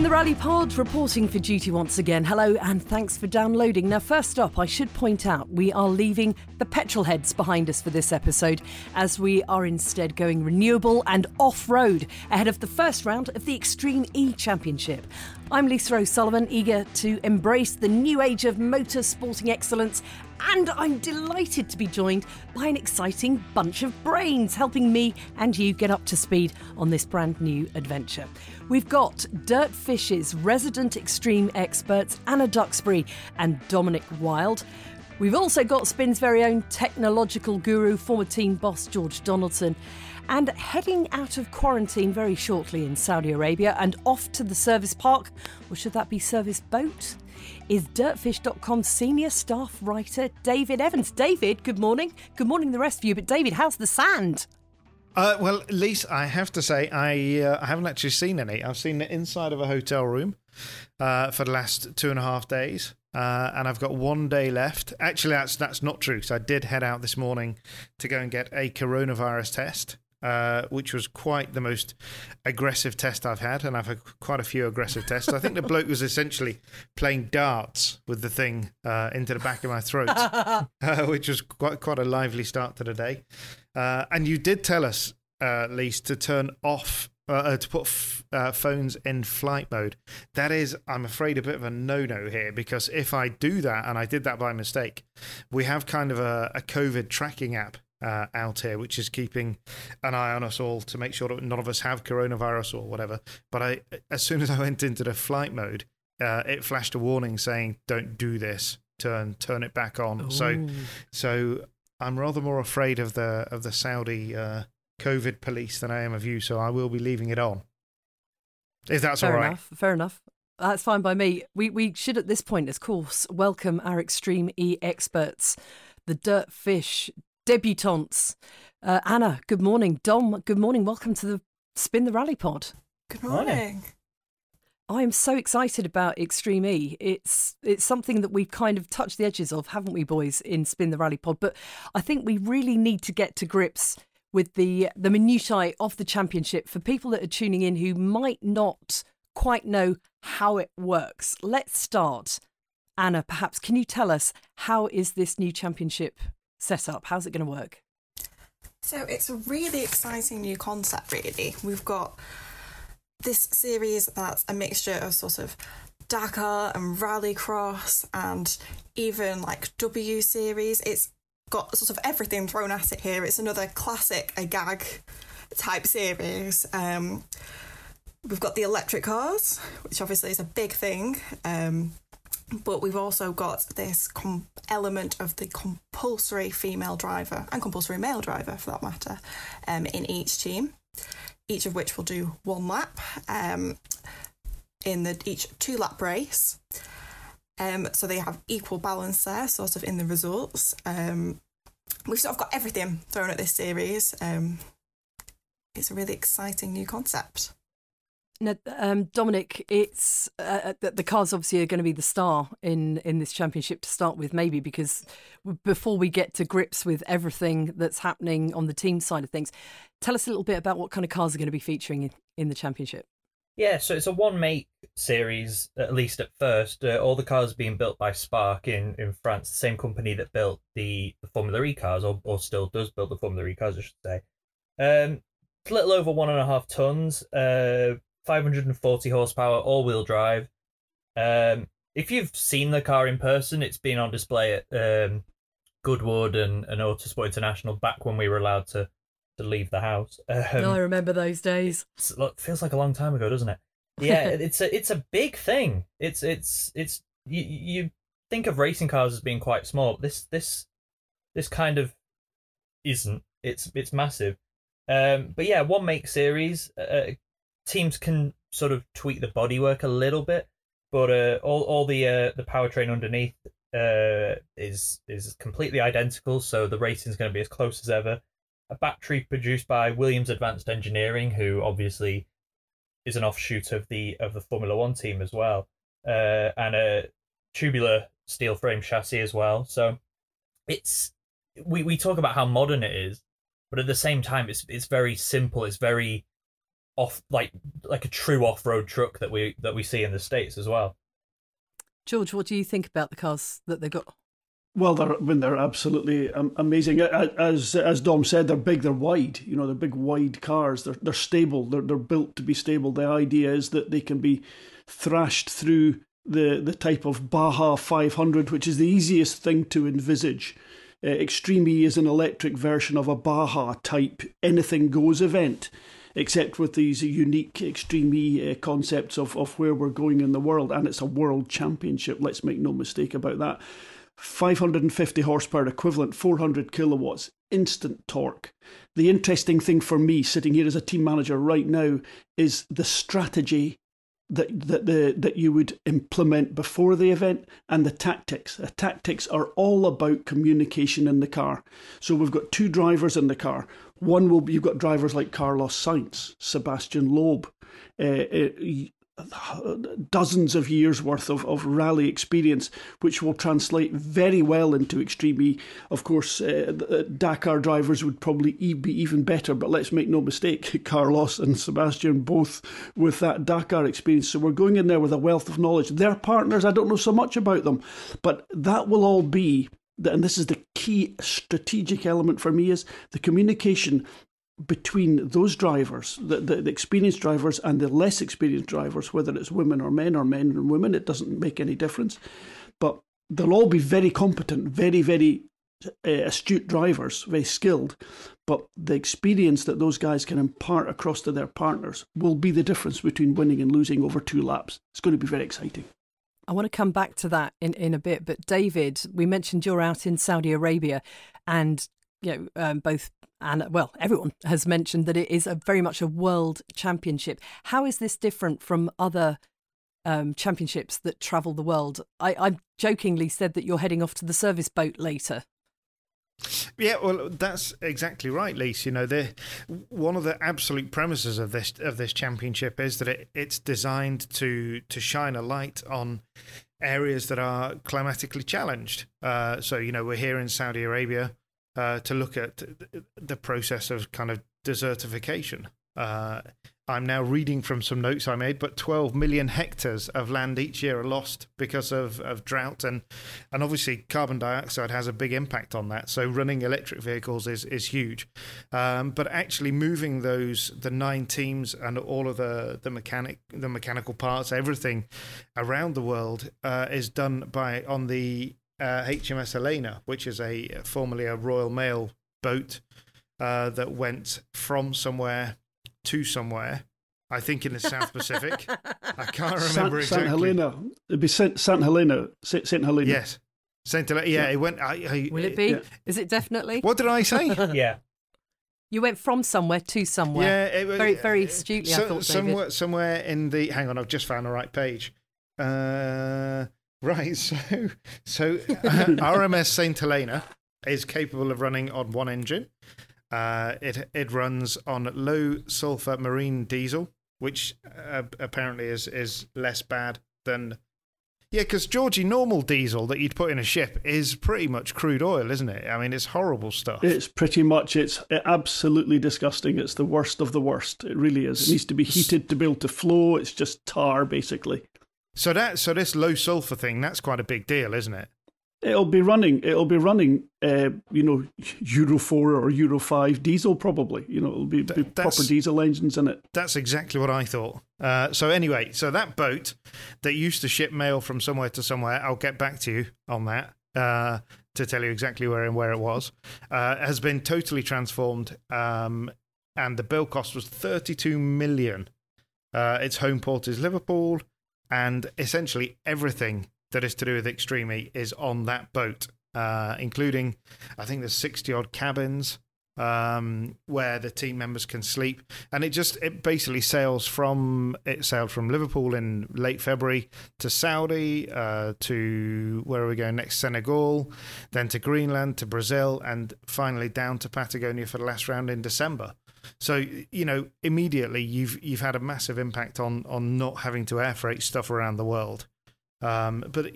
Spin the Rally Pod reporting for duty once again. Hello and thanks for downloading. Now, first up, I should point out we are leaving the petrol heads behind us for this episode as we are instead going renewable and off road ahead of the first round of the Extreme E Championship. I'm Lisa O'Sullivan, eager to embrace the new age of motor sporting excellence, and I'm delighted to be joined by an exciting bunch of brains helping me and you get up to speed on this brand new adventure. We've got Dirtfish's resident extreme experts Anna Duxbury and Dominik Wilde. We've also got Spin's very own technological guru, former team boss George Donaldson and heading out of quarantine very shortly in Saudi Arabia and off to the service park, or should that be service boat, is dirtfish.com senior staff writer David Evans. David, good morning. Good morning, the rest of you. But David, how's the sand? Uh, well, Lisa, I have to say, I uh, I haven't actually seen any. I've seen the inside of a hotel room uh, for the last two and a half days. Uh, and I've got one day left. Actually, that's that's not true. So I did head out this morning to go and get a coronavirus test uh, which was quite the most aggressive test I've had, and I've had quite a few aggressive tests. I think the bloke was essentially playing darts with the thing uh, into the back of my throat, uh, which was quite quite a lively start to the day. Uh, and you did tell us, uh, Lise, to turn off. Uh, to put f- phones in flight mode. That is, I'm afraid, a bit of a no no here because if I do that, and I did that by mistake, we have kind of a, a COVID tracking app uh, out here, which is keeping an eye on us all to make sure that none of us have coronavirus or whatever. But I, as soon as I went into the flight mode, uh, it flashed a warning saying, "Don't do this. Turn turn it back on." Ooh. So, so I'm rather more afraid of the of the Saudi uh, COVID police than I am of you. So I will be leaving it on. If that's fair all right. Enough, fair enough. That's fine by me. We we should at this point, of course, welcome our extreme e experts, the DirtFish debutantes. Uh, Anna, good morning. Dom, good morning. Welcome to the Spin the Rally Pod. Good morning. I am so excited about Extreme E. It's it's something that we've kind of touched the edges of, haven't we, boys, in Spin the Rally Pod? But I think we really need to get to grips with the the minutiae of the championship for people that are tuning in who might not quite know how it works. Let's start. Anna, perhaps can you tell us how is this new championship set up? How's it going to work? So it's a really exciting new concept, really. We've got this series that's a mixture of sort of Dakar and Rallycross and even like W series. It's got sort of everything thrown at it here. It's another classic, Agag type series. Um, we've got the electric cars, which obviously is a big thing. Um, but we've also got this com- element of the compulsory female driver and compulsory male driver for that matter um, in each team each of which will do one lap um, in the each two lap race. Um, so they have equal balance there sort of in the results. Um, we've sort of got everything thrown at this series. Um, it's a really exciting new concept now, um, Dominik, it's uh, uh the cars obviously are going to be the star in in this championship to start with, maybe because before we get to grips with everything that's happening on the team side of things, tell us a little bit about what kind of cars are going to be featuring in, in the championship. Yeah, so it's a one make series, at least at first. Uh, all the cars being built by Spark in, in France, the same company that built the, the Formula E cars, or, or still does build the Formula E cars, I should say. Um, it's a little over one and a half tons. Uh, 540 horsepower, all wheel drive. Um, if you've seen the car in person, it's been on display at um, Goodwood and, and Autosport International back when we were allowed to, to leave the house. Um, I remember those days. It feels like a long time ago, doesn't it? Yeah, it's a it's a big thing. It's it's it's you, you think of racing cars as being quite small. This this this kind of isn't. It's it's massive. Um, but yeah, one make series. Uh, teams can sort of tweak the bodywork a little bit, but uh, all all the uh, the powertrain underneath uh, is is completely identical. So the racing is going to be as close as ever. A battery produced by Williams Advanced Engineering, who obviously is an offshoot of the of the Formula One team as well, uh, and a tubular steel frame chassis as well. So it's we, we talk about how modern it is, but at the same time it's it's very simple. It's very off like like a true off road truck that we that we see in the states as well. George, what do you think about the cars that they've got? Well, they're when they're absolutely amazing. As as Dom said, they're big, they're wide. You know, they're big, wide cars. They're they're stable. They're they're built to be stable. The idea is that they can be thrashed through the the type of Baja 500, which is the easiest thing to envisage. Uh, Extreme E is an electric version of a Baja type anything goes event except with these unique extreme uh, concepts of, of where we're going in the world. And it's a world championship, let's make no mistake about that. 550 horsepower equivalent, 400 kilowatts, instant torque. The interesting thing for me, sitting here as a team manager right now, is the strategy that that the that you would implement before the event and the tactics. The tactics are all about communication in the car. So we've got two drivers in the car. One will be you've got drivers like Carlos Sainz, Sebastian Loeb, uh, uh, dozens of years worth of, of rally experience, which will translate very well into Extreme E. Of course, uh, Dakar drivers would probably be even better, but let's make no mistake, Carlos and Sebastian both with that Dakar experience. So we're going in there with a wealth of knowledge. Their partners, I don't know so much about them, but that will all be and this is the key strategic element for me is the communication between those drivers, the, the, the, experienced drivers and the less experienced drivers, whether it's women or men or men and women, it doesn't make any difference. But they'll all be very competent, very, very uh, astute drivers, very skilled. But the experience that those guys can impart across to their partners will be the difference between winning and losing over two laps. It's going to be very exciting. I want to come back to that in, in a bit. But David, we mentioned you're out in Saudi Arabia and you know, um, both and well, everyone has mentioned that it is a very much a world championship. How is this different from other um, championships that travel the world? I, I jokingly said that you're heading off to the service boat later. Yeah, well, that's exactly right, Lise. You know, the one of the absolute premises of this of this championship is that it, it's designed to to shine a light on areas that are climatically challenged. Uh, so, you know, we're here in Saudi Arabia uh, to look at the process of kind of desertification. Uh, I'm now reading from some notes I made, but 12 million hectares of land each year are lost because of, of drought, and and obviously carbon dioxide has a big impact on that. So running electric vehicles is is huge, um, but actually moving those the nine teams and all of the the mechanic the mechanical parts, everything around the world uh, is done by on the uh, HMS Elena, which is a formerly a Royal Mail boat uh, that went from somewhere to somewhere. I think in the South Pacific. I can't remember Saint, exactly. Saint Helena. It'd be Saint, Saint Helena. Saint, Saint Helena. Yes. Saint Helena. Yeah, yeah, it went. I, I, Will it be? Yeah. Is it definitely? What did I say? yeah. You went from somewhere to somewhere. Yeah, it, very, very astutely. So, I thought somewhere, David. somewhere in the. Hang on, I've just found the right page. Uh, right, so so RMS Saint Helena is capable of running on one engine. Uh, it it runs on low sulfur marine diesel, which uh, apparently is is less bad than. Yeah, because Georgie, normal diesel that you'd put in a ship is pretty much crude oil, isn't it? I mean, it's horrible stuff. It's pretty much, it's absolutely disgusting. It's the worst of the worst. It really is. It needs to be heated to be able to flow. It's just tar, basically. So that so this low sulfur thing, that's quite a big deal, isn't it? It'll be running. It'll be running. Uh, you know, Euro four or Euro five diesel probably. You know, it'll be, be proper diesel engines in it. That's exactly what I thought. Uh, so anyway, so that boat that used to ship mail from somewhere to somewhere, I'll get back to you on that uh, to tell you exactly where and where it was, uh, has been totally transformed. Um, and the bill cost was thirty two million. Uh, its home port is Liverpool, and essentially everything that is to do with Extreme is on that boat, uh, including I think there's 60 odd cabins. um, where the team members can sleep, and it just it basically sails from it sailed from Liverpool in late February to Saudi uh, to where are we going next Senegal, then to Greenland to Brazil, and finally down to Patagonia for the last round in December. So you know immediately you've you've had a massive impact on on not having to air freight stuff around the world, um, but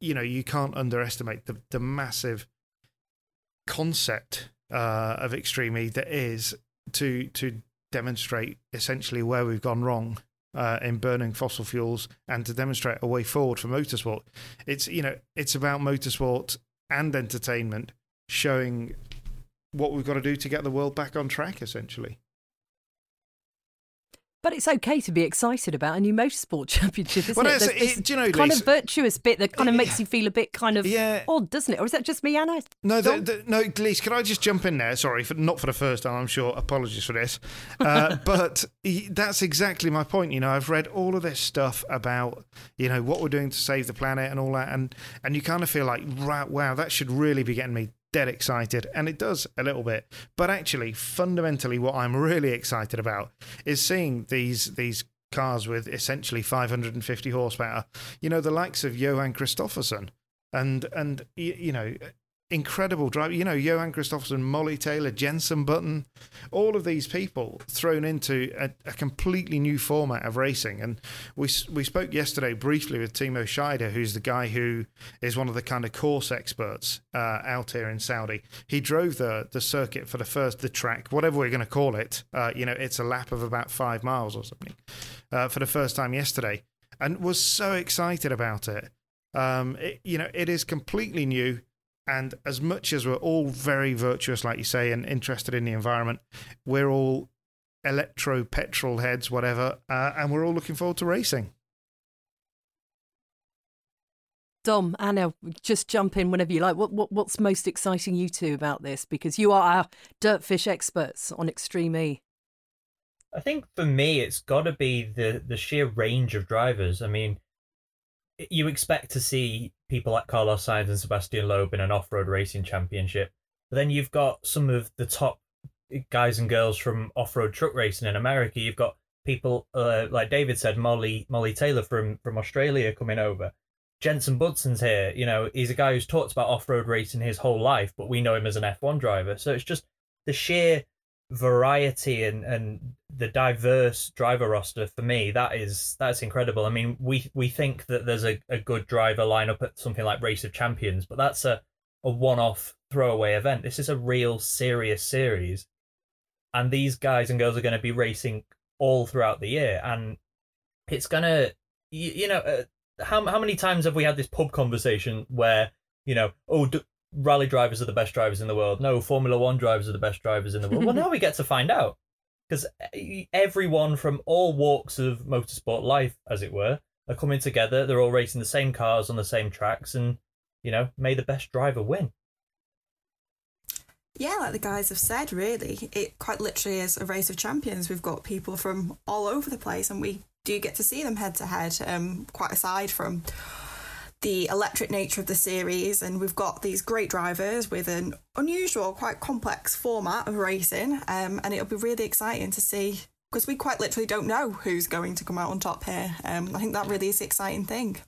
you know you can't underestimate the the massive concept uh, of Extreme E that is to to demonstrate essentially where we've gone wrong uh, in burning fossil fuels and to demonstrate a way forward for motorsport. It's you know it's about motorsport and entertainment showing what we've got to do to get the world back on track essentially. But it's okay to be excited about a new motorsport championship, isn't well, it? There's, it you know, kind Lisa, of virtuous bit that kind of makes you feel a bit kind of yeah. odd, doesn't it? Or is that just me, Anna? No, the, the, no, Lise, can I just jump in there? Sorry, for, not for the first time, I'm sure. Apologies for this. Uh, but that's exactly my point. You know, I've read all of this stuff about, you know, what we're doing to save the planet and all that. And, and you kind of feel like, wow, that should really be getting me dead excited, and it does a little bit. But actually, fundamentally, what I'm really excited about is seeing these these cars with essentially 550 horsepower. You know, the likes of Johan Kristoffersson, and and you know incredible driver. You know, Johan Kristoffersson, Molly Taylor, Jensen Button, all of these people thrown into a, a, completely new format of racing. And we we spoke yesterday briefly with Timo Scheider, who's the guy who is one of the kind of course experts uh, out here in Saudi. He drove the the circuit for the first the track, whatever we're going to call it. Uh, you know, it's a lap of about five miles or something uh, for the first time yesterday, and was so excited about it. Um, it, you know, it is completely new and as much as we're all very virtuous, like you say, and interested in the environment, we're all electro petrol heads, whatever, uh, and we're all looking forward to racing. Dom, Anna, just jump in whenever you like. What, what what's most exciting you two about this? Because you are our dirtfish experts on Extreme E. I think for me, it's got to be the the sheer range of drivers. I mean, you expect to see people like Carlos Sainz and Sebastian Loeb in an off-road racing championship. But then you've got some of the top guys and girls from off-road truck racing in America. You've got people uh, like David said, Molly Molly Taylor from from Australia coming over. Jensen Button's here. You know, he's a guy who's talked about off-road racing his whole life, but we know him as an F1 driver. So it's just the sheer variety and, and the diverse driver roster for me that is that's incredible. I mean we we think that there's a, a good driver lineup at something like race of champions but that's a, a one-off throwaway event. This is a real serious series. And these guys and girls are going to be racing all throughout the year. And it's going to you, you, know uh, how, how many times have we had this pub conversation where you know oh do, rally drivers are the best drivers in the world. No, Formula One drivers are the best drivers in the world. well, now we get to find out because everyone from all walks of motorsport life, as it were, are coming together. They're all racing the same cars on the same tracks, and you know, may the best driver win. Yeah, like the guys have said, really, it quite literally is a race of champions. We've got people from all over the place, and we do get to see them head to head. Um, quite aside from the electric nature of the series, and we've got these great drivers with an unusual, quite complex format of racing, um, and it'll be really exciting to see because we quite literally don't know who's going to come out on top here. Um, I think that really is the exciting thing.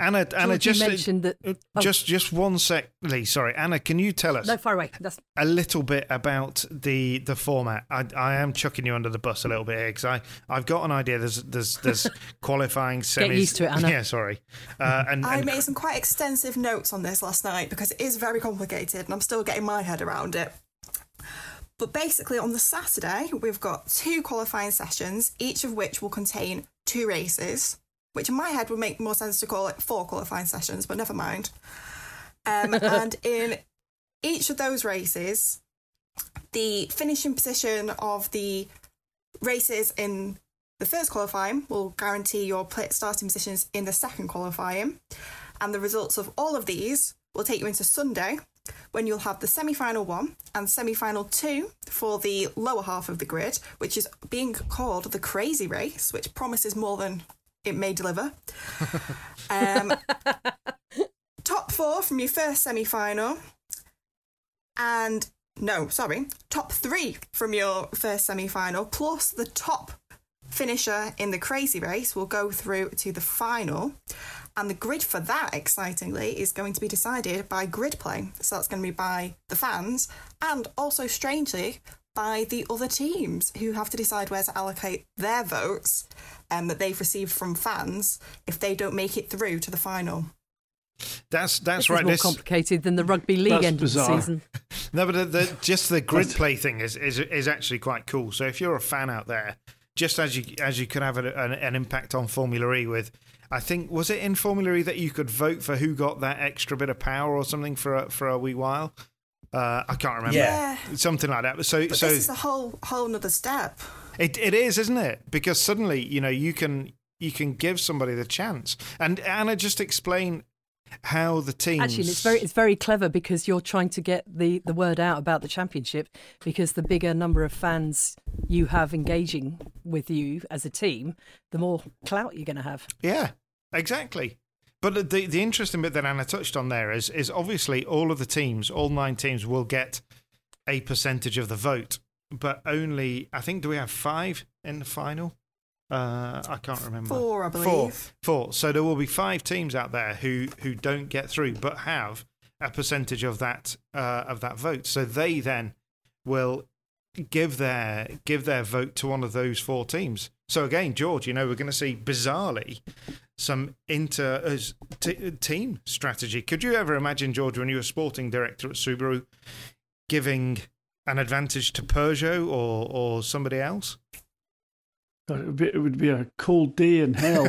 Anna, Anna, just mentioned that. Uh, oh. Just, just one sec, Lee. Sorry, Anna. Can you tell us? No, far away. That's a little bit about the the format. I, I am chucking you under the bus a little bit here because I I've got an idea. There's there's there's qualifying semis. Get used to it, Anna. Yeah, sorry. Uh, and, I and, made some quite extensive notes on this last night because it is very complicated, and I'm still getting my head around it. But basically, on the Saturday, we've got two qualifying sessions, each of which will contain two races which in my head would make more sense to call it four qualifying sessions, but never mind. Um, and in each of those races, the finishing position of the races in the first qualifying will guarantee your starting positions in the second qualifying. And the results of all of these will take you into Sunday, when you'll have the semi final one and semi final two for the lower half of the grid, which is being called the Crazy Race, which promises more than it may deliver. um, top four from your first semi final. And no, sorry, top three from your first semi final, plus the top finisher in the crazy race will go through to the final. And the grid for that, excitingly, is going to be decided by grid play. So that's going to be by the fans and also, strangely, by the other teams who have to decide where to allocate their votes um, that they've received from fans if they don't make it through to the final. That's that's this right. Is more This- complicated than the rugby league end bizarre. of the season. No, but the, the, just the grid play thing is, is is actually quite cool. So if you're a fan out there, just as you as you could have a, an, an impact on Formula E with, I think was it in Formula E that you could vote for who got that extra bit of power or something for a, for a wee while. Uh, I can't remember. Yeah. something like that. So But so this is a whole whole nother step. it it is, isn't it? Because suddenly you know you can you can give somebody the chance. And Anna, just explain how the team Actually, it's very it's very clever because you're trying to get the, the word out about the championship because the bigger number of fans you have engaging with you as a team, the more clout you're going to have. Yeah, exactly. But the the interesting bit that Anna touched on there is is obviously all of the teams, all nine teams, will get a percentage of the vote, but only I think do we have five in the final? Uh, I can't remember. Four, I Four. believe. Four. So there will be five teams out there who who don't get through, but have a percentage of that uh, of that vote. So they then will give their give their vote to one of those four teams. So again, George, you know, we're going to see bizarrely some inter uh, t- team strategy. Could you ever imagine, George, when you were sporting director at Subaru, giving an advantage to Peugeot or or somebody else? It, would be, a cold day in hell.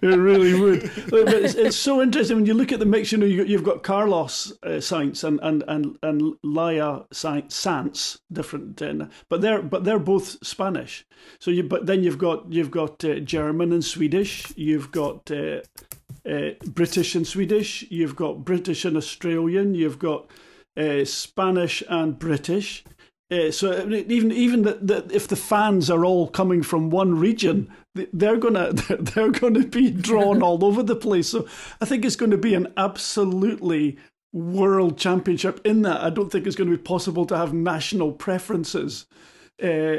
it really would. But it's, it's so interesting when you look at the mix. You know, you, you've got Carlos uh, and and and and Laia Sanz, different, uh, but they're but they're both Spanish. So you but then you've got you've got uh, German and Swedish. You've got uh, uh, British and Swedish. You've got British and Australian. You've got uh, Spanish and British. Uh, so even even that if the fans are all coming from one region, they're gonna they're gonna be drawn all over the place. So I think it's going to be an absolutely world championship. In that, I don't think it's going to be possible to have national preferences uh,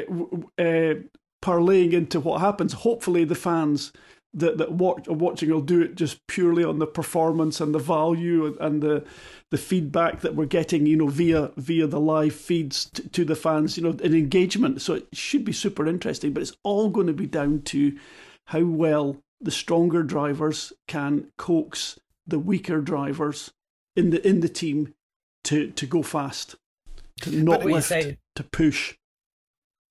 uh, parlaying into what happens. Hopefully, the fans that that watch, are watching will do it just purely on the performance and the value and the the feedback that we're getting, you know, via via the live feeds to, to the fans, you know, and engagement. So it should be super interesting. But it's all going to be down to how well the stronger drivers can coax the weaker drivers in the in the team to to go fast, to not lift, say- to push.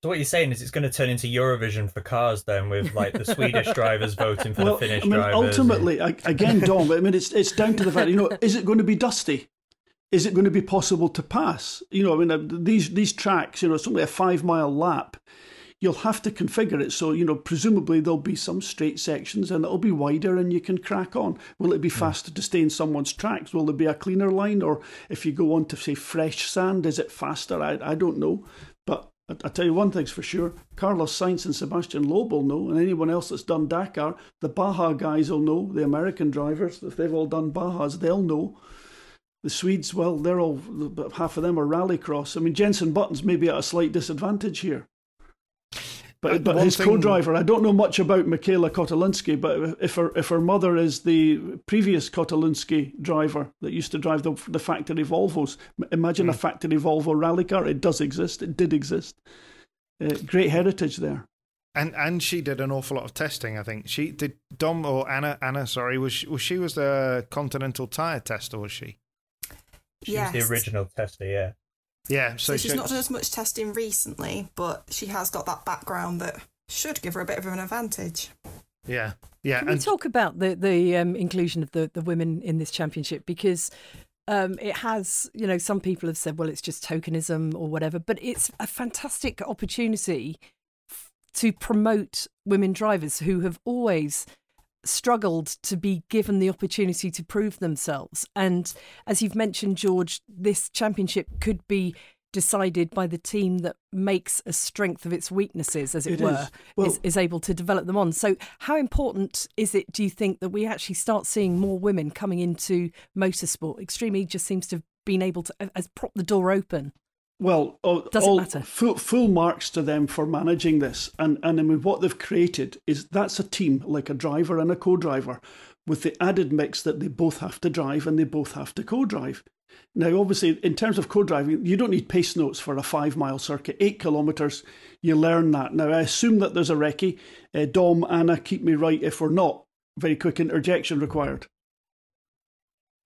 So what you're saying is it's going to turn into Eurovision for cars then, with like the Swedish drivers voting for the Finnish I mean, drivers. ultimately, I- again, Dom. I mean, it's it's down to the fact. You know, is it going to be dusty? Is it going to be possible to pass? You know, I mean, uh, these these tracks. You know, it's only a five mile lap. You'll have to configure it so you know. Presumably, there'll be some straight sections and it'll be wider, and you can crack on. Will it be faster to stay in someone's tracks? Will there be a cleaner line, or if you go on to say fresh sand, is it faster? I I don't know, but I, tell you one thing's for sure: Carlos Sainz and Sebastian Loeb will know, and anyone else that's done Dakar, the Baja guys will know. The American drivers, if they've all done Bajas, they'll know. The Swedes, well, they're all half of them are rallycross. I mean, Jensen Button's maybe at a slight disadvantage here. But, but his thing- co-driver, I don't know much about Mikaela Kottulinsky, but if her if her mother is the previous Kottulinsky driver that used to drive the the factory Volvos, imagine Hmm. a factory Volvo rally car. It does exist. It did exist. Uh, great heritage there. And and she did an awful lot of testing. I think she did. Dom or Anna? Anna, sorry, was she, was she was the Continental tire tester? Was she? she yes. was the original tester, yeah. Yeah. So, So she's she- not done as much testing recently, but she has got that background that should give her a bit of an advantage. Yeah. Yeah. Can we And talk about the the um, inclusion of the the women in this championship because um, it has, you know, some people have said, well, it's just tokenism or whatever, but it's a fantastic opportunity f- to promote women drivers who have always struggled to be given the opportunity to prove themselves. And as you've mentioned, George, this championship could be decided by the team that makes a strength of its weaknesses, as it, It were, is. Well- is, is able to develop them on. So, how important is it, do you think, that we actually start seeing more women coming into motorsport? Extreme E just seems to have been able to has propped the door open. Well, all, Doesn't all matter. Full, full marks to them for managing this, and and I mean what they've created is that's a team like a driver and a co-driver, with the added mix that they both have to drive and they both have to co-drive. Now, obviously, in terms of co-driving, you don't need pace notes for a five-mile circuit, eight kilometres. You learn that. Now, I assume that there's a recce. Uh, Dom, Anna, keep me right if we're not. Very quick interjection required.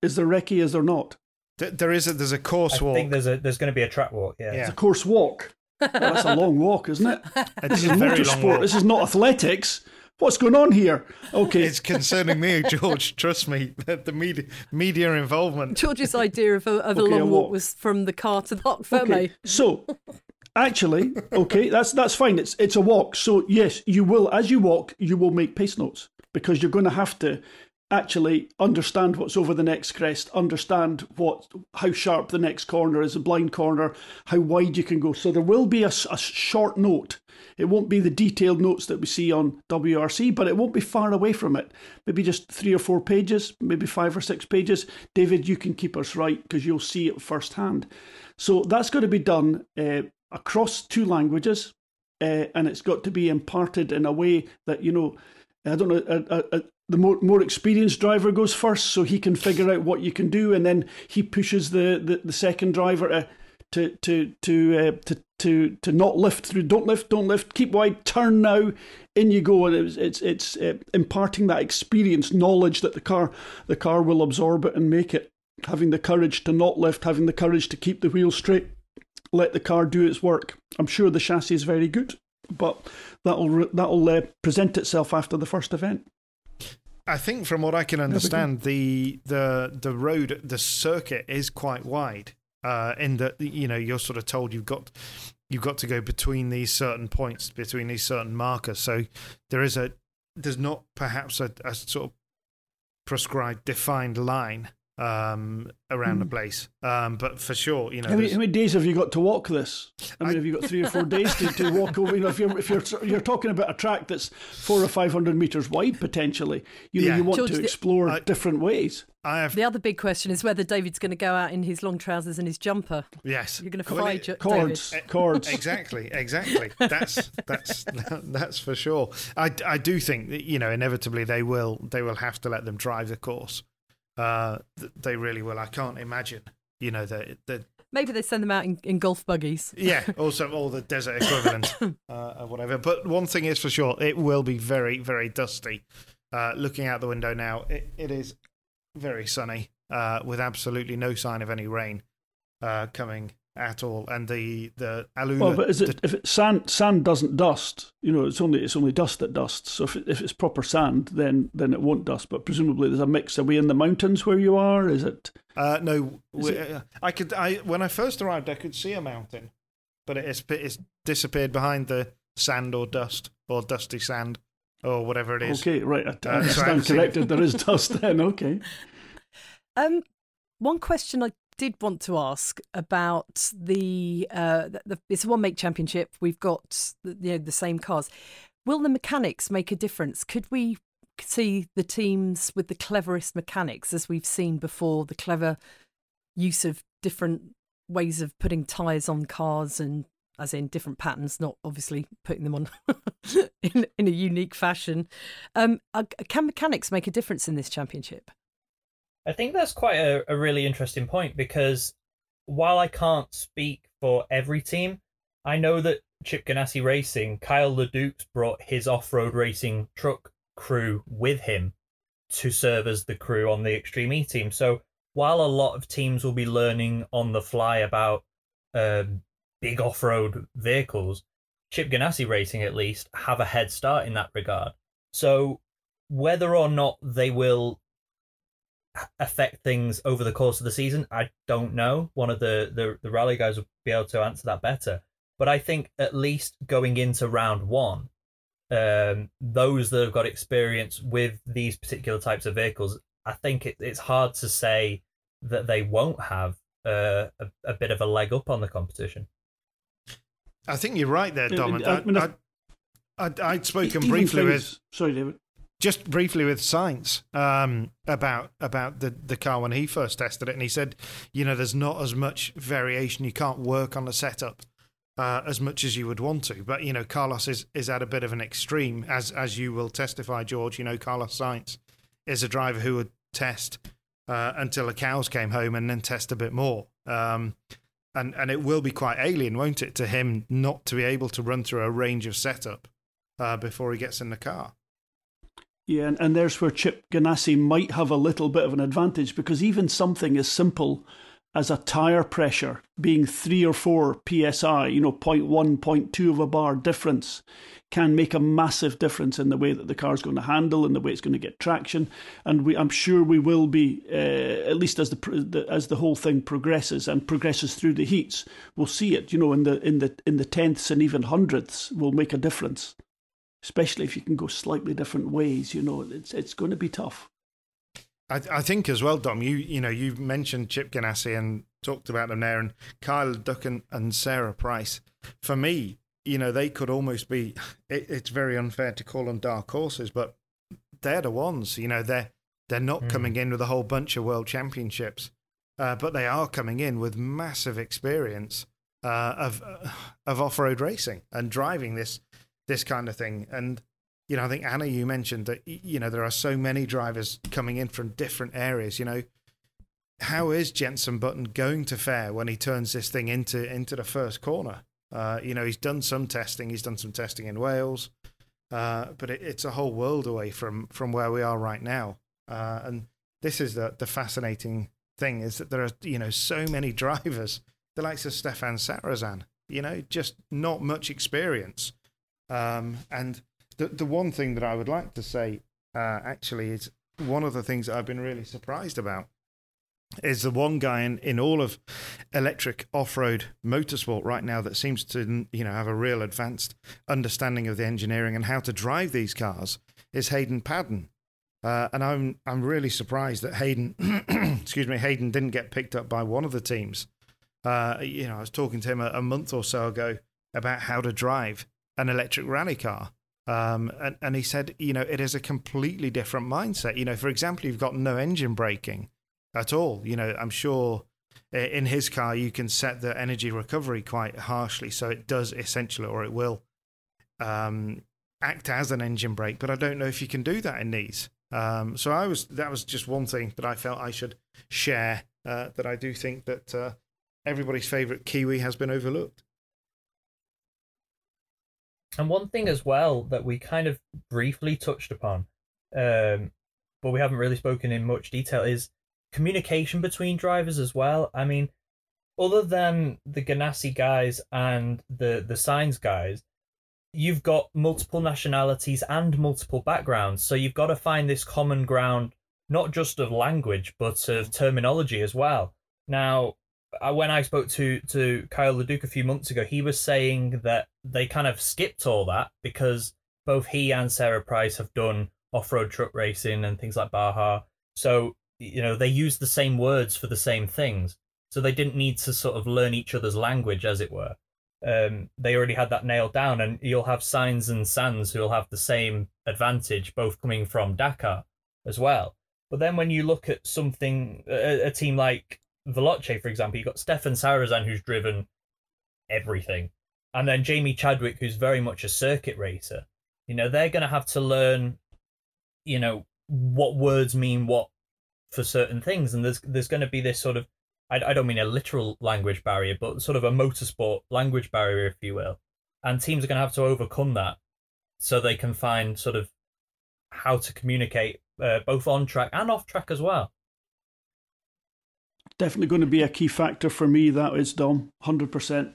Is there recce? Is there not? Th- There is a there's a course I walk. I think there's a there's going to be a track walk. Yeah. Yeah. It's a course walk. Well, that's a long walk, isn't it? It This is is a motorsport. walk. This is not athletics. What's going on here? Okay. It's concerning me, George. Trust me, the media media involvement. George's idea of a, of Okay, a long walk walk. was from the car to the parc fermé. okay. So, actually, okay, that's that's fine. It's it's a walk. So yes, you will as you walk, you will make pace notes because you're going to have to actually understand what's over the next crest, understand what how sharp the next corner is, a blind corner, how wide you can go. So there will be a short note. It won't be the detailed notes that we see on WRC, but it won't be far away from it. Maybe just three or four pages, maybe five or six pages. David, you can keep us right because you'll see it firsthand. So that's got to be done uh, across two languages, uh, and it's got to be imparted in a way that you know. I don't know. A, a, a, the more more experienced driver goes first, so he can figure out what you can do, and then he pushes the the, the second driver to to to to, uh, to to to not lift through. Don't lift, don't lift. Keep wide. Turn now. In you go, and it's it's it's uh, imparting that experience, knowledge that the car the car will absorb it and make it. Having the courage to not lift, having the courage to keep the wheel straight, let the car do its work. I'm sure the chassis is very good, but that'll that'll uh, present itself after the first event. I think from what I can understand, the the the road, the circuit is quite wide. Uh, in that you know you're sort of told you've got you've got to go between these certain points, between these certain markers. So there is a there's not perhaps a, a sort of prescribed defined line um, around the place, um, but for sure, you know, How many, how many days have you got to walk this? I mean, I- have you got three or four days to, to walk over? You know, if you're if you're you're talking about a track that's four or five hundred meters wide potentially, you know, Yeah. you want George, to the- explore I- different ways. I have The other big question is whether David's going to go out in his long trousers and his jumper. yes, You're going to Well, fly, it- Jo- Chords, David. chords. exactly exactly that's that's that's for sure i i do think that you know inevitably they will they will have to let them drive the course uh th- they really will. I can't imagine you know that the Maybe they send them out in, in golf buggies. yeah also all the desert equivalent uh or whatever. But one thing is for sure it will be very very dusty. Uh looking out the window now it, it is very sunny uh with absolutely no sign of any rain uh coming at all and the the alula Well, but is the- it if it, sand sand doesn't dust? You know, it's only it's only dust that dusts. So if it, if it's proper sand, then then it won't dust. But presumably there's a mix. Are we in the mountains where you are? Is it? Uh, no, Is we- uh, I could. I when I first arrived, I could see a mountain, but it's it's disappeared behind the sand or dust or dusty sand or whatever it is. Okay, right. I, Uh, I so I haven't stand corrected. There is dust then. Okay. Um, one question I did want to ask about the, uh, the, it's a one make championship. We've got the, you know the same cars. Will the mechanics make a difference? Could we see the teams with the cleverest mechanics, as we've seen before, the clever use of different ways of putting tyres on cars and as in different patterns, not obviously putting them on in, in a unique fashion. Um, uh, can mechanics make a difference in this championship? I think that's quite a, a really interesting point because while I can't speak for every team, I know that Chip Ganassi Racing, Kyle Leduc brought his off road racing truck crew with him to serve as the crew on the Extreme E team. So while a lot of teams will be learning on the fly about um, big off road vehicles, Chip Ganassi Racing at least have a head start in that regard. So whether or not they will affect things over the course of the season, I don't know. One of the, the, the rally guys will be able to answer that better. But I think at least going into round one, um, those that have got experience with these particular types of vehicles, I think it, it's hard to say that they won't have uh, a, a bit of a leg up on the competition. I think you're right there, Dom. I- I mean, I, I, I'd, I'd spoken Even briefly with Sorry, David. Just briefly with Sainz um, about about the the car when he first tested it, and he said, you know, there's not as much variation. You can't work on the setup uh, as much as you would want to. But you know, Carlos is is at a bit of an extreme, as as you will testify, George. You know, Carlos Sainz is a driver who would test uh, until the cows came home, and then test a bit more. Um, and and it will be quite alien, won't it, to him not to be able to run through a range of setup uh, before he gets in the car. Yeah, and, and there's where Chip Ganassi might have a little bit of an advantage because even something as simple as a tyre pressure being three or four psi, you know, 0.1, 0.2 of a bar difference, can make a massive difference in the way that the car's going to handle and the way it's going to get traction. And we, I'm sure we will be, uh, at least as the, the as the whole thing progresses and progresses through the heats, we'll see it. You know, in the in the in the tenths and even hundredths will make a difference especially if you can go slightly different ways. You know, it's it's going to be tough. I, I think as well, Dom. You you know you mentioned Chip Ganassi and talked about them there, and Kyle Duncan and Sarah Price. For me, you know, they could almost be. It, it's very unfair to call them dark horses, but they're the ones. You know, they're they're not Mm. coming in with a whole bunch of world championships, uh, but they are coming in with massive experience uh, of uh, of off road racing and driving this this kind of thing. And you know, I think Anna, you mentioned that you know there are so many drivers coming in from different areas. You know, how is Jensen Button going to fare when he turns this thing into into the first corner? Uh, you know, he's done some testing. He's done some testing in Wales, uh, but it, it's a whole world away from from where we are right now. Uh, and this is the the fascinating thing is that there are you know so many drivers, the likes of Stéphane Sarrazin. You know, just not much experience. Um, and the the one thing that I would like to say uh, actually is one of the things that I've been really surprised about is the one guy in, in all of electric off-road motorsport right now that seems to you know have a real advanced understanding of the engineering and how to drive these cars is Hayden Paddon. Uh, and I'm I'm really surprised that Hayden, excuse me, Hayden didn't get picked up by one of the teams. Uh, you know, I was talking to him a, a month or so ago about how to drive an electric rally car, um, and and he said, you know, it is a completely different mindset. You know, for example, you've got no engine braking at all. You know, I'm sure in his car you can set the energy recovery quite harshly, so it does essentially, or it will, um, act as an engine brake. But I don't know if you can do that in these. Um, so I was that was just one thing that I felt I should share. Uh, that I do think that uh, everybody's favourite Kiwi has been overlooked. And one thing as well that we kind of briefly touched upon, um, but we haven't really spoken in much detail, is communication between drivers as well. I mean, other than the Ganassi guys and the the Sainz guys, you've got multiple nationalities and multiple backgrounds. So you've got to find this common ground, not just of language, but of terminology as well. Now, when I spoke to to Kyle Leduc a few months ago, he was saying that they kind of skipped all that because both he and Sarah Price have done off road truck racing and things like Baja. So you know they use the same words for the same things, so they didn't need to sort of learn each other's language, as it were. Um, they already had that nailed down, and you'll have Sainz and Sanz who'll have the same advantage, both coming from Dakar as well. But then when you look at something, a, a team like Veloce, for example, you've got Stéphane Sarrazin who's driven everything, and then Jamie Chadwick who's very much a circuit racer. You know, they're going to have to learn, you know, what words mean what for certain things, and there's there's going to be this sort of, I, I don't mean a literal language barrier, but sort of a motorsport language barrier, if you will, and teams are going to have to overcome that so they can find sort of how to communicate uh, both on track and off track as well. Definitely going to be a key factor for me. That is Dom, hundred percent.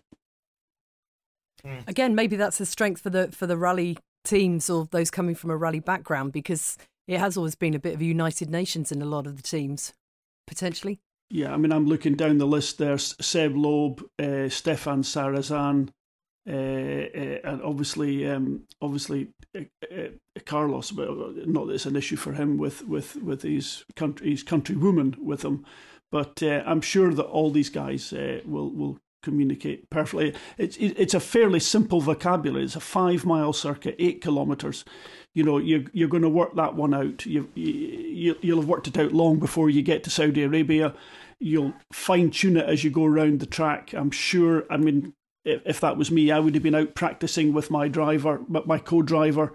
Again, maybe that's a strength for the for the rally teams or those coming from a rally background because it has always been a bit of a United Nations in a lot of the teams, potentially. Yeah, I mean, I'm looking down the list. There's Seb Loeb, uh, Stéphane Sarrazin, uh, uh, and obviously, um, obviously uh, uh, Carlos. But not that it's an issue for him with with with his country, his countrywoman with him. But uh, I'm sure that all these guys uh, will will communicate perfectly. It's it's a fairly simple vocabulary. It's a five mile circuit, eight kilometers. You know, you're you're going to work that one out. You you you'll have worked it out long before you get to Saudi Arabia. You'll fine tune it as you go around the track. I'm sure. I mean, if, if that was me, I would have been out practicing with my driver, but my co-driver,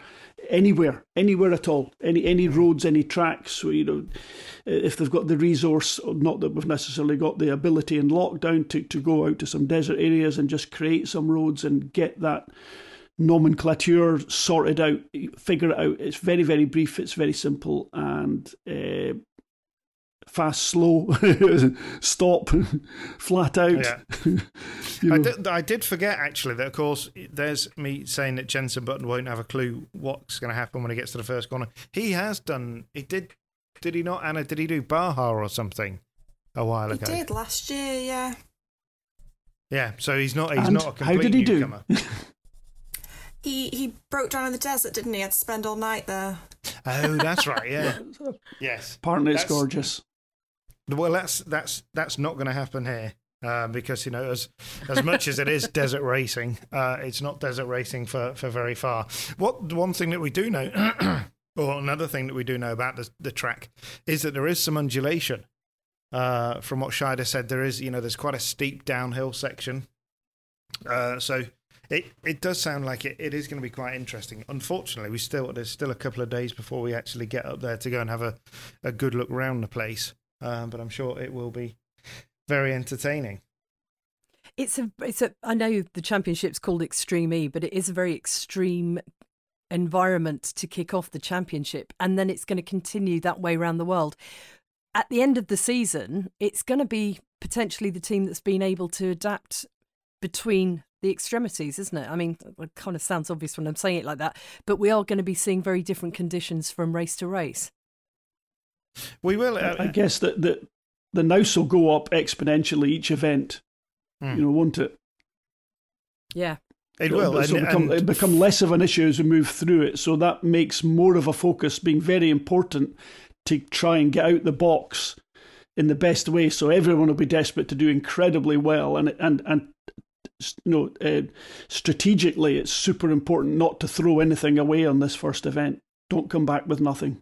anywhere, anywhere at all, any any roads, any tracks. You know, if they've got the resource, not that we've necessarily got the ability in lockdown to to go out to some desert areas and just create some roads and get that nomenclature sorted out, figure it out. It's very very brief. It's very simple and. Uh, fast, slow, stop, flat out. Yeah. you know. I, did, I did forget actually that of course there's me saying that Jenson Button won't have a clue what's going to happen when he gets to the first corner. He has done. He did. Did he not, Anna? Did he do Baja or something a while he ago? He did last year. Yeah. Yeah. So he's not. He's and not a complete how did he newcomer. do? he he broke down in the desert, didn't he? Had to spend all night there. Oh, that's right. Yeah. yes. Apparently, it's gorgeous. Well, that's that's that's not going to happen here. Uh, because you know, as as much as it is desert racing, uh, it's not desert racing for, for very far. What one thing that we do know, or another thing that we do know about the, the track, is that there is some undulation. Uh, from what Scheider said, there is you know there's quite a steep downhill section, uh, so it it does sound like it, it is going to be quite interesting. Unfortunately, we still there's still a couple of days before we actually get up there to go and have a, a good look around the place um, but I'm sure it will be very entertaining. It's a, it's a. I know the championship's called Extreme E, but it is a very extreme environment to kick off the championship, and then it's going to continue that way around the world. At the end of the season, it's going to be potentially the team that's been able to adapt between the extremities, isn't it? I mean, it kind of sounds obvious when I'm saying it like that, but we are going to be seeing very different conditions from race to race. We will. Uh, I guess that the the nous will go up exponentially each event. Mm. You know, won't it? Yeah. It will. So and, become, it become less of an issue as we move through it. So that makes more of a focus being very important to try and get out the box in the best way. So everyone will be desperate to do incredibly well, and and and you know, uh, strategically, it's super important not to throw anything away on this first event. Don't come back with nothing.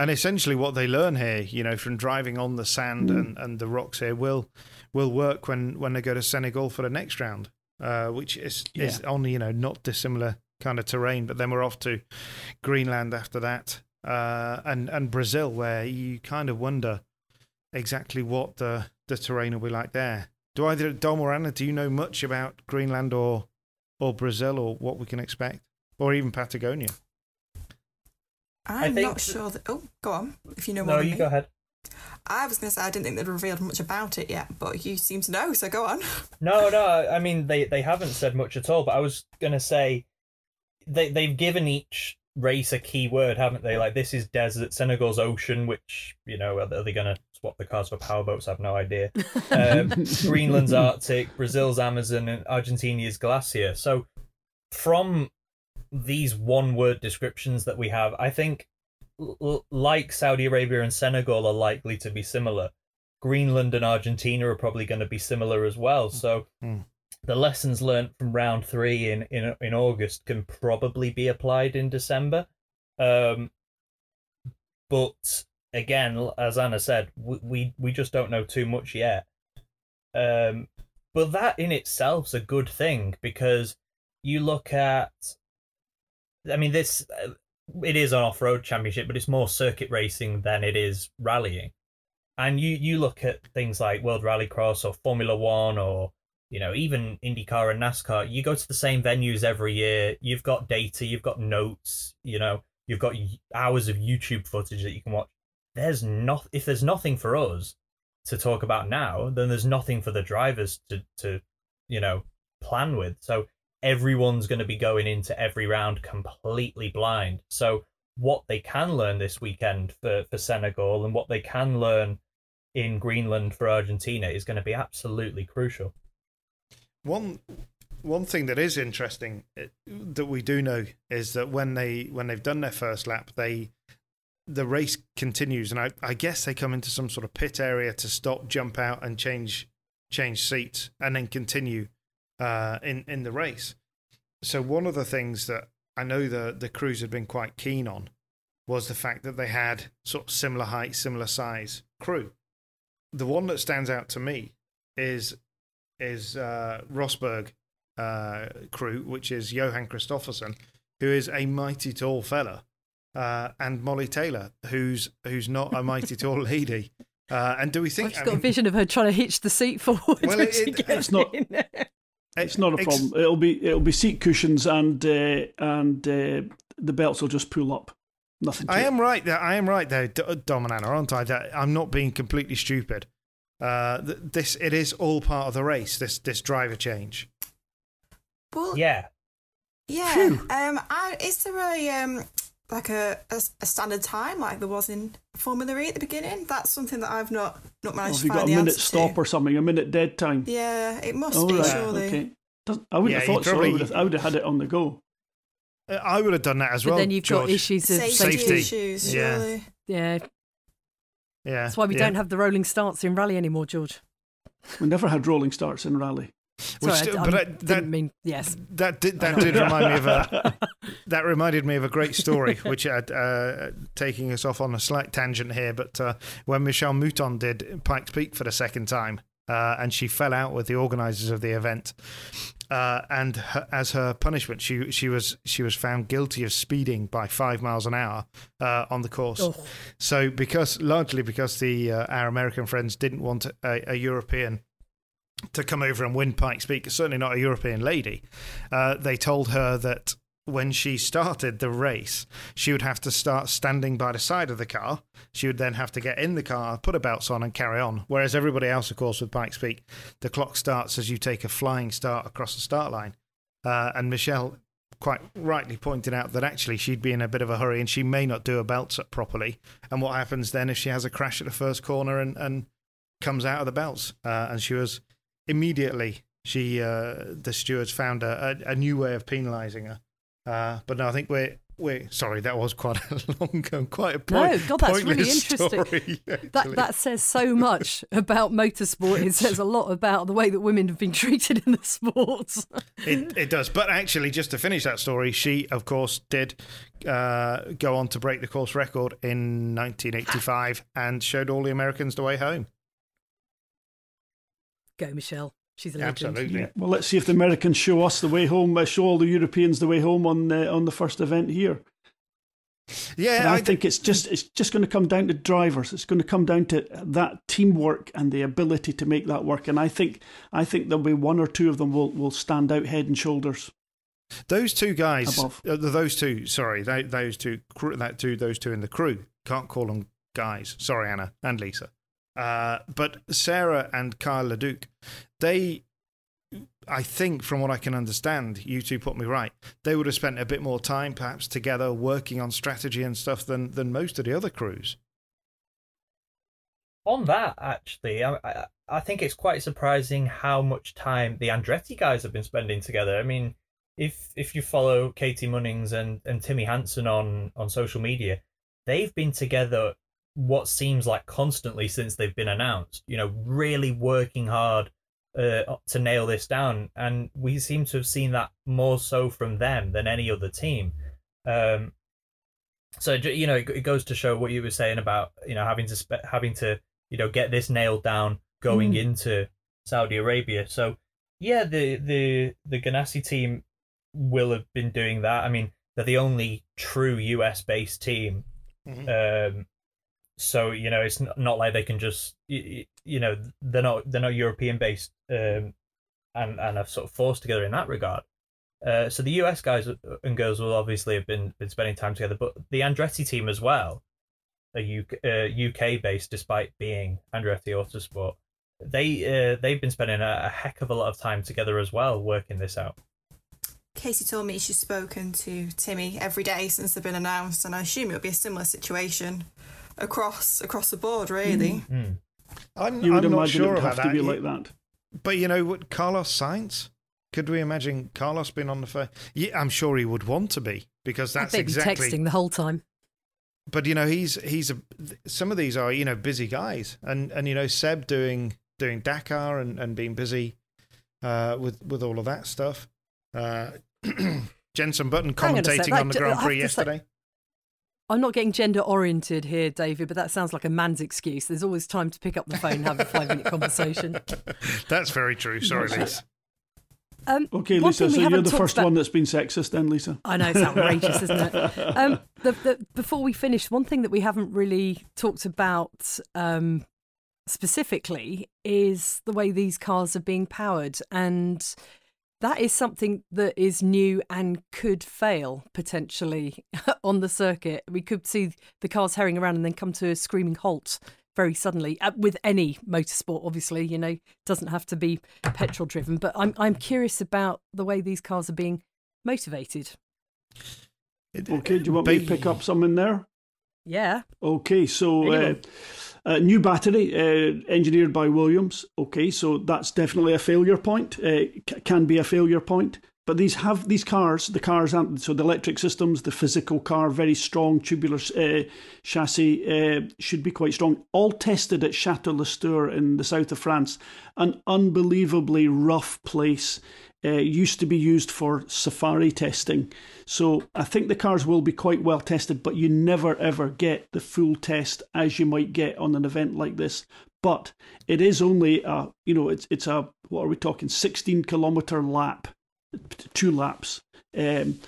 And essentially, what they learn here, you know, from driving on the sand mm. and, and the rocks here, will will work when, when they go to Senegal for the next round, uh, which is yeah. is on you know not dissimilar kind of terrain. But then we're off to Greenland after that, uh, and and Brazil, where you kind of wonder exactly what the the terrain will be like there. Do either Dom or Anna, do you know much about Greenland or or Brazil or what we can expect, or even Patagonia? I'm think... not sure that. Oh, go on. If you know more. No, you me. go ahead. I was going to say I didn't think they'd revealed much about it yet, but you seem to know, so go on. No, no, I mean they they haven't said much at all. But I was going to say they they've given each race a key word, haven't they? Like this is desert, Senegal's ocean, which you know are they going to swap the cars for powerboats? I have no idea. Um, Greenland's Arctic, Brazil's Amazon, and Argentina's glacier. So from these one word descriptions that we have, I think, l- like Saudi Arabia and Senegal, are likely to be similar. Greenland and Argentina are probably going to be similar as well. So mm. the lessons learned from round three in, in in August can probably be applied in December. Um, but again, as Anna said, we, we, we just don't know too much yet. Um, but that in itself's a good thing because you look at I mean, this uh, it is an off-road championship, but it's more circuit racing than it is rallying. And you you look at things like World Rallycross or Formula One or you know even IndyCar and NASCAR. You go to the same venues every year. You've got data. You've got notes. You know you've got hours of YouTube footage that you can watch. There's not if there's nothing for us to talk about now, then there's nothing for the drivers to to you know plan with. So everyone's going to be going into every round completely blind. So what they can learn this weekend for, for Senegal and what they can learn in Greenland for Argentina is going to be absolutely crucial. One one thing that is interesting eh, that we do know is that when they when they've done their first lap, they the race continues, and I, I guess they come into some sort of pit area to stop, jump out, and change change seats, and then continue uh, in in the race. So one of the things that I know the the crews had been quite keen on was the fact that they had sort of similar height, similar size crew. The one that stands out to me is is uh, Rosberg uh, crew, which is Johan Kristoffersson, who is a mighty tall fella, uh, and Molly Taylor, who's who's not a mighty tall lady. Uh, and do we think? I've just got a vision of her trying to hitch the seat forward. Well, it- it- it's not-. It's not a ex- problem. It'll be it'll be seat cushions and uh, and uh, the belts will just pull up. Nothing. To I it. am right there. I am right there, D- Dom and Anna, aren't I? That I'm not being completely stupid. Uh, th- this it is all part of the race. This this driver change. Well, Yeah. Yeah. Phew. Um, I, is there a um like a, a a standard time like there was in Formula E at the beginning? That's something that I've not not Well, managed have to you got a minute stop to. or something? A minute dead time. Yeah, it must Oh, be right. surely. Okay. Doesn't- I wouldn't Yeah, have you thought so. I would have, I would have had it on the go. Uh, I would have done that as But well. then you've got issues of Safety, safety. Safety. issues, Yeah. surely. Yeah, Yeah, that's why we yeah. don't have the rolling starts in rally anymore, George. We never had rolling starts in rally. Which Sorry, still- I, but I that- didn't that- mean yes. That did that did remind me of a that reminded me of a great story, which had uh, taking us off on a slight tangent here. But uh, when Michèle Mouton did Pikes Peak for the second time, uh, and she fell out with the organisers of the event, uh, and her, as her punishment, she she was she was found guilty of speeding by five miles an hour uh, on the course. Oh. So because largely because the uh, our American friends didn't want a, a European to come over and win Pikes Peak, certainly not a European lady, uh, they told her that when she started the race, she would have to start standing by the side of the car. She would then have to get in the car, put her belts on, and carry on. Whereas everybody else, of course, with Pikes Peak, the clock starts as you take a flying start across the start line. Uh, and Michèle quite rightly pointed out that actually she'd be in a bit of a hurry and she may not do her belts up properly. And what happens then if she has a crash at the first corner and, and comes out of the belts? Uh, and she was immediately she uh, the stewards found a, a, a new way of penalising her. Uh, but no, I think we're we're sorry. That was quite a long and quite a point, No, God, that's really interesting. story, That that says so much about motorsport. It says a lot about the way that women have been treated in the sports. It, it does. But actually, just to finish that story, she, of course, did uh, go on to break the course record in 1985 and showed all the Americans the way home. Go, Michèle. She's a legend. Absolutely. Yeah. Well, let's see if the Americans show us the way home. Uh, show all the Europeans the way home on uh, on the first event here. Yeah, I, I, think it's just it's just going to come down to drivers. It's going to come down to that teamwork and the ability to make that work. And I think I think there'll be one or two of them will will stand out head and shoulders. those two guys, Above. uh, those two, sorry, tho- those two, that two, those two in the crew, can't call them guys. Sorry, Anna and Lisa. Uh, but Sara and Kyle LeDuc, they, I think, from what I can understand, you two put me right. They would have spent a bit more time, perhaps, together working on strategy and stuff than than most of the other crews. On that, actually, I, I, I think it's quite surprising how much time the Andretti guys have been spending together. I mean, if if you follow Catie Munnings and, and Timmy Hansen on, on social media, they've been together what seems like constantly since they've been announced. You know, really working hard uh, to nail this down, and we seem to have seen that more so from them than any other team. Um, so you know, it it goes to show what you were saying about you know having to spe- having to you know get this nailed down going Mm. into Saudi Arabia. So yeah, the the the Ganassi team will have been doing that. I mean, they're the only true US based team. Um, so you know, it's not like they can just y- y- you know they're not they're not European based um, and and are sort of forced together in that regard. Uh, so the US guys and girls will obviously have been, been spending time together, but the Andretti team as well, a UK, uh, UK based despite being Andretti Autosport, they uh, they've been spending a, a heck of a lot of time together as well working this out. Catie told me she's spoken to Timmy every day since they've been announced, and I assume it'll be a similar situation across across the board, really. Mm. I'm, You would I'm not imagine it sure would have to that. be like that. But you know what, Carlos Sainz? Could we imagine Carlos being on the phone? Yeah, I'm sure he would want to be because I that's bet he'd be exactly texting the whole time. but you know he's he's a some of these are you know busy guys and and you know Seb doing doing Dakar and and being busy uh, with with all of that stuff. Uh, Jenson Button Hang on commentating on the Grand Prix to say- yesterday. I'm not getting gender oriented here, David, but that sounds like a man's excuse. There's always time to pick up the phone and have a five minute conversation. That's very true. Sorry, Lise. Um, Okay, Lisa, so you're the first about- one that's been sexist then, Lisa. I know it's outrageous, isn't it? Um, the, the, before we finish, one thing that we haven't really talked about um, specifically is the way these cars are being powered, and that is something that is new and could fail potentially on the circuit. We could see the cars herring around and then come to a screaming halt very suddenly uh, with any motorsport obviously you know doesn't have to be petrol driven but i'm i'm curious about the way these cars are being motivated Okay, do you want me to pick up some in there? Yeah Okay, so uh, uh, new battery uh, engineered by Williams. Okay, so that's definitely a failure point. Uh, c- can be a failure point. But these have these cars. The cars aren't so the electric systems, the physical car, very strong tubular uh, chassis uh, should be quite strong. All tested at Chateau Lastours in the south of France, an unbelievably rough place. Uh, used to be used for safari testing. So I think the cars will be quite well tested, but you never ever get the full test as you might get on an event like this. But it is only a, you know, it's it's a what are we talking, 16 kilometer lap, two laps. Um,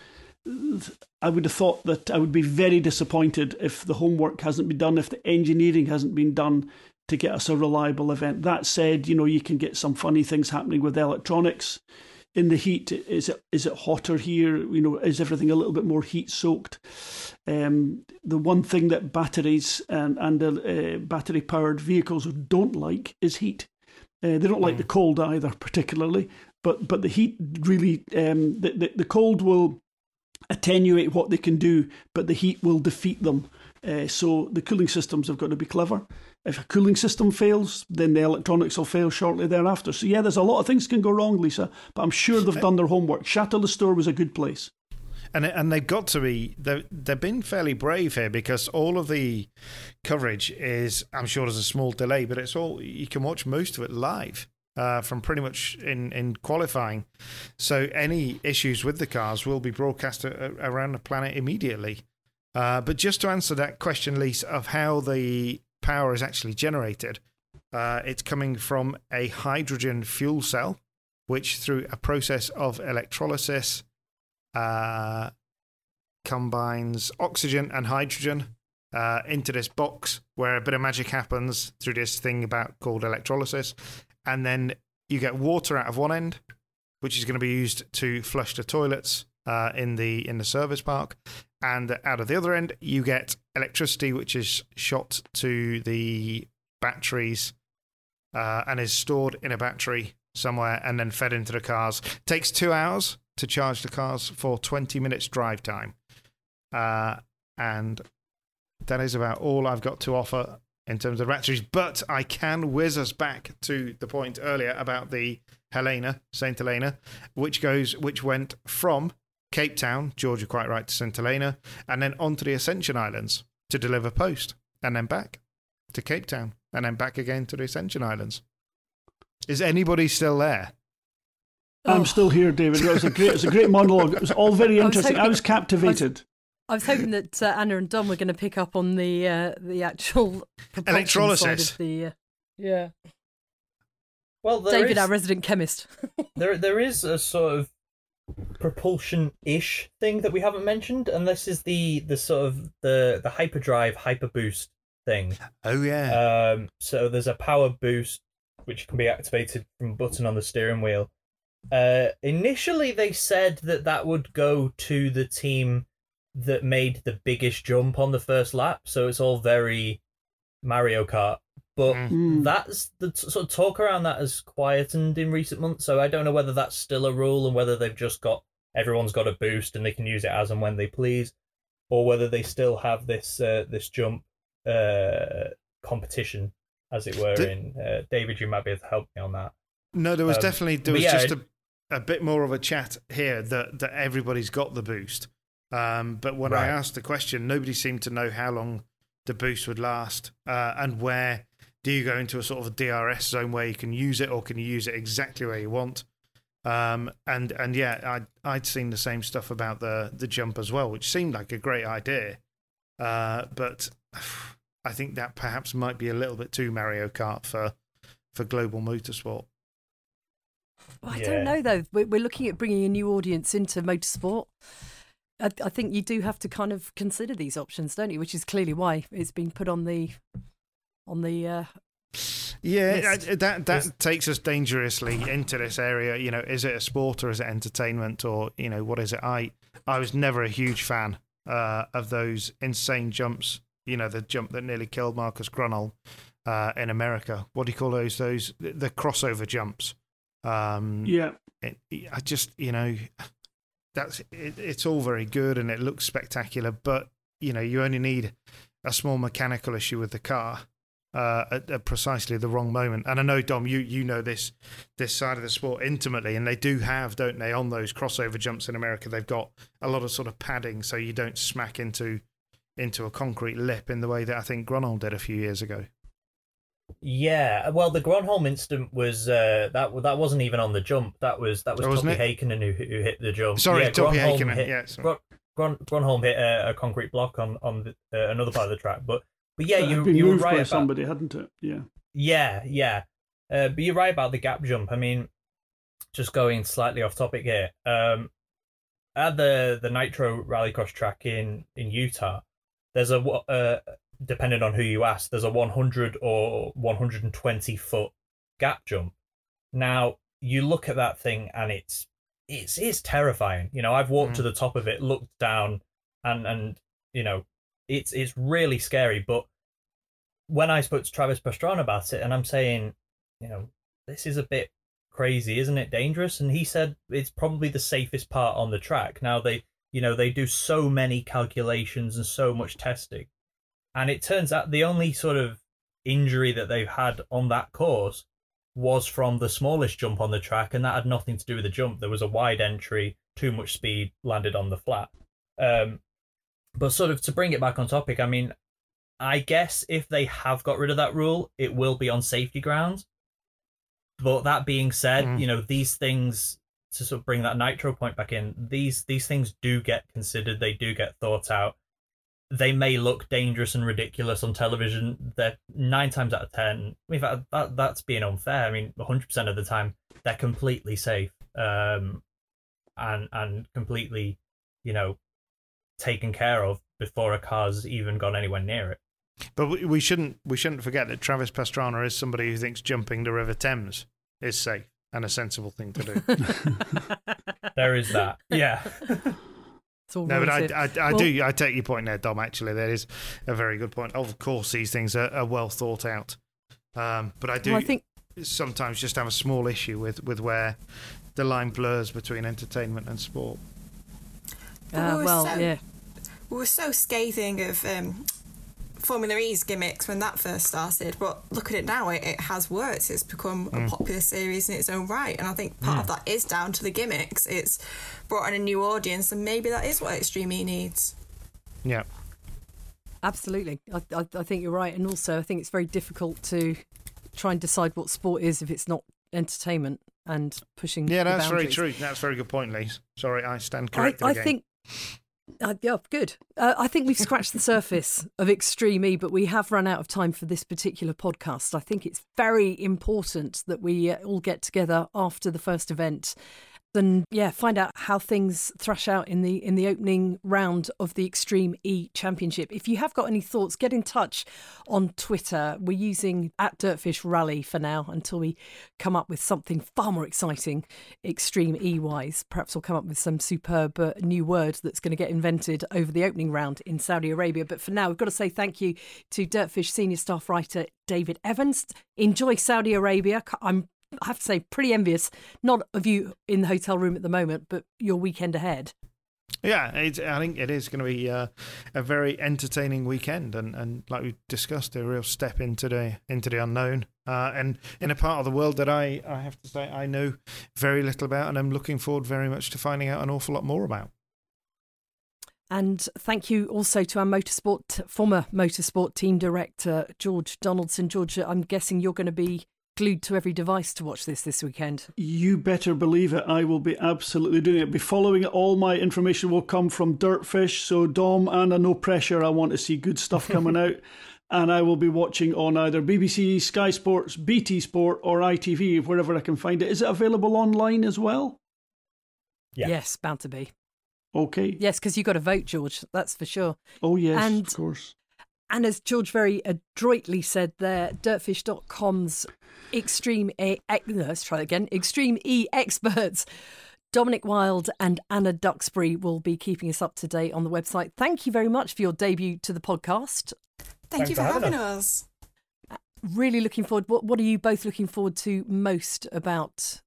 I would have thought that I would be very disappointed if the homework hasn't been done, if the engineering hasn't been done to get us a reliable event. That said, you know, you can get some funny things happening with electronics in the heat. Is it is it hotter here? You know, is everything a little bit more heat soaked? Um, the one thing that batteries and and uh, battery powered vehicles don't like is heat. Uh, they don't like the cold either, particularly. But but the heat really um, the, the the cold will attenuate what they can do, but the heat will defeat them. Uh, so the cooling systems have got to be clever. If a cooling system fails, then the electronics will fail shortly thereafter. So yeah, there's a lot of things can go wrong, Lisa. But I'm sure they've done their homework. Chateau Lastours was a good place. And and they've got to be they've, they've been fairly brave here because all of the coverage is I'm sure there's a small delay, but it's all you can watch most of it live uh, from pretty much in in qualifying. So any issues with the cars will be broadcast a, a- around the planet immediately. Uh, but just to answer that question, Lisa, of how the power is actually generated, uh, it's coming from a hydrogen fuel cell, which through a process of electrolysis uh, combines oxygen and hydrogen uh, into this box where a bit of magic happens through this thing about called electrolysis, and then you get water out of one end, which is going to be used to flush the toilets uh, in the in the service park, and out of the other end you get electricity, which is shot to the batteries uh, and is stored in a battery somewhere and then fed into the cars. takes two hours to charge the cars for 20 minutes drive time. Uh, and that is about all I've got to offer in terms of batteries. But I can whiz us back to the point earlier about the Helena, St. Helena, which goes, which went from Cape Town, Georgia, quite right, to St. Helena, and then onto the Ascension Islands to deliver post, and then back to Cape Town, and then back again to the Ascension Islands. Is anybody still there? Oh. I'm still here, David. It was a great, it was a great monologue. It was all very I was interesting. I was captivated. I was hoping that uh, Anna and Dom were going to pick up on the uh, the actual propulsion side Electrolysis. of the uh, yeah. Well, there David, is- our resident chemist. there there is a sort of propulsion-ish thing that we haven't mentioned, and this is the the sort of the the hyperdrive hyper boost thing. Oh yeah. Um, so there's a power boost which can be activated from a button on the steering wheel. Uh, initially, they said that that would go to the team that made the biggest jump on the first lap. So it's all very Mario Kart. But Mm. Mm. that's the t- sort of talk around that has quietened in recent months. So I don't know whether that's still a rule and whether they've just got everyone's got a boost and they can use it as and when they please, or whether they still have this uh, this jump uh, competition, as it were. Did- in uh, David, you might be able to help me on that. No, there was Um, definitely there was yeah, just a, a bit more of a chat here that that everybody's got the boost. Um, but when I asked the question, nobody seemed to know how long the boost would last uh, and where do you go into a sort of a DRS zone where you can use it or can you use it exactly where you want. Um, and and yeah, I'd, I'd seen the same stuff about the the jump as well, which seemed like a great idea. Uh, but I think that perhaps might be a little bit too Mario Kart for for global motorsport. I Yeah. don't know though. We're, we're looking at bringing a new audience into motorsport. I, I think you do have to kind of consider these options, don't you? Which is clearly why it's been put on the on the. Uh, Yeah, list. uh, that that There's- takes us dangerously into this area. You know, is it a sport or is it entertainment or you know what is it? I I was never a huge fan uh, of those insane jumps. You know, the jump that nearly killed Marcus Gronholm uh, in America. What do you call those? Those the, the crossover jumps. Um, Yeah, it, I just you know that's it, it's all very good and it looks spectacular, but you know you only need a small mechanical issue with the car uh, at, at precisely the wrong moment. And I know Dom, you you know this this side of the sport intimately, and they do have, don't they, on those crossover jumps in America, they've got a lot of sort of padding so you don't smack into into a concrete lip in the way that I think Gronholm did a few years ago. Yeah, well, the Gronholm incident was uh, that that wasn't even on the jump. That was that was Oh, Toppy it? Who who hit the jump. Sorry, yeah, Toppy Gronholm hit- yeah, sorry. Gron, Gron, Gronholm hit a, a concrete block on on the, uh, another part of the track, but but yeah, you you were right about somebody, hadn't it? Yeah. Yeah, yeah. Uh, but you're right about the gap jump. I mean, just going slightly off topic here. Um, at the the Nitro Rallycross track in in Utah, there's a uh, depending on who you ask, there's a 100 or 120 foot gap jump. Now you look at that thing and it's it's it's terrifying. You know, I've walked to the top of it, looked down, and and you know, it's it's really scary. But when I spoke to Travis Pastrana about it, and I'm saying, you know, this is a bit crazy, isn't it? Dangerous, and he said it's probably the safest part on the track. Now they, you know, they do so many calculations and so much testing, and it turns out the only sort of injury that they've had on that course was from the smallest jump on the track, and that had nothing to do with the jump. There was a wide entry, too much speed, landed on the flat. Um, but sort of to bring it back on topic, I mean, I guess if they have got rid of that rule, it will be on safety grounds. But that being said, Mm. you know these things to sort of bring that nitro point back in. These these things do get considered. They do get thought out. They may look dangerous and ridiculous on television. They're nine times out of ten. In fact, that that's being unfair. I mean, one hundred percent of the time, they're completely safe, um, and and completely, you know, taken care of before a car's even gone anywhere near it. But we, we shouldn't we shouldn't forget that Travis Pastrana is somebody who thinks jumping the River Thames is safe and a sensible thing to do. There is that. Yeah. it's all no, but I. I, I Well- do I take your point there, Dom. Actually, that is a very good point. Of course, these things are, are well thought out. Um, but I do Well, I think sometimes just have a small issue with, with where the line blurs between entertainment and sport. But uh, well, so- yeah. We were so scathing of um, Formula E's gimmicks when that first started, but look at it now, it, it has worked. It's become Mm. a popular series in its own right. And I think part of that is down to the gimmicks. It's brought in a new audience, and maybe that is what Extreme E needs. Yeah. Absolutely, I, I, I think you're right, and also I think it's very difficult to try and decide what sport is if it's not entertainment and pushing. Yeah, the that's very true. That's a very good point, Lise. Sorry, I stand I, corrected I again. think. Uh, yeah, good. Uh, I think we've scratched the surface of Extreme E, but we have run out of time for this particular podcast. I think it's very important that we uh, all get together after the first event and yeah, find out how things thrash out in the in the opening round of the Extreme E Championship. If you have got any thoughts, get in touch on Twitter. We're using at DirtFish Rally for now until we come up with something far more exciting, Extreme E wise. Perhaps we'll come up with some superb uh, new word that's going to get invented over the opening round in Saudi Arabia. But for now, we've got to say thank you to DirtFish senior staff writer David Evans. Enjoy Saudi Arabia. I'm I have to say, pretty envious, not of you in the hotel room at the moment, but your weekend ahead. Yeah, it's, I think it is going to be uh, a very entertaining weekend, and, and like we discussed, a real step into the into the unknown, uh, and in a part of the world that I, I have to say I know very little about, and I'm looking forward very much to finding out an awful lot more about. And thank you also to our motorsport, former motorsport team director, George Donaldson. George, I'm guessing you're going to be glued to every device to watch this this weekend. You better believe it. I will be absolutely doing it. Be following it. All my information will come from DirtFish. So Dom, Anna, no pressure. I want to see good stuff coming out. And I will be watching on either BBC, Sky Sports, BT Sport, or ITV, wherever I can find it. Is it available online as well? Yeah. Yes, bound to be. Okay. Yes, because you got to vote, George. That's for sure. Oh, yes, And- of course. And as George very adroitly said there, dirtfish.com's extreme A, e- let's try that again, extreme E experts. Dominik Wilde and Anna Duxbury will be keeping us up to date on the website. Thank you very much for your debut to the podcast. Thank Thanks you for for having having us. Uh, really looking forward. What What are you both looking forward to most about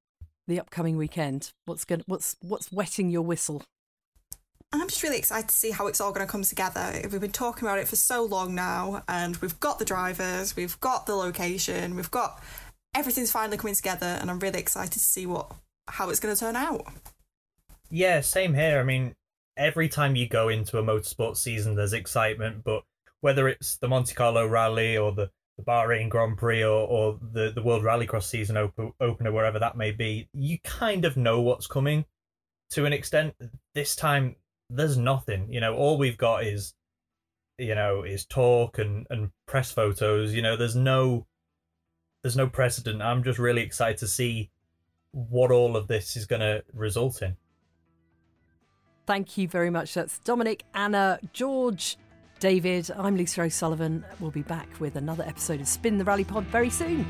the upcoming weekend? What's going What's What's wetting your whistle? I'm just really excited to see how it's all going to come together. We've been talking about it for so long now, and we've got the drivers, we've got the location, we've got everything's finally coming together, and I'm really excited to see what how it's going to turn out. Yeah, same here. I mean, every time you go into a motorsport season, there's excitement, but whether it's the Monte Carlo Rally or the, the Bahrain Grand Prix or, or the, the World Rallycross season op- opener, wherever that may be, you kind of know what's coming to an extent. This time, there's nothing. You know, all we've got is, you know, is talk and, and press photos. You know, there's no, there's no precedent. I'm just really excited to see what all of this is going to result in. Thank you very much. That's Dominik, Anna, George, David. I'm Lisa O'Sullivan. We'll be back with another episode of Spin the Rally Pod very soon.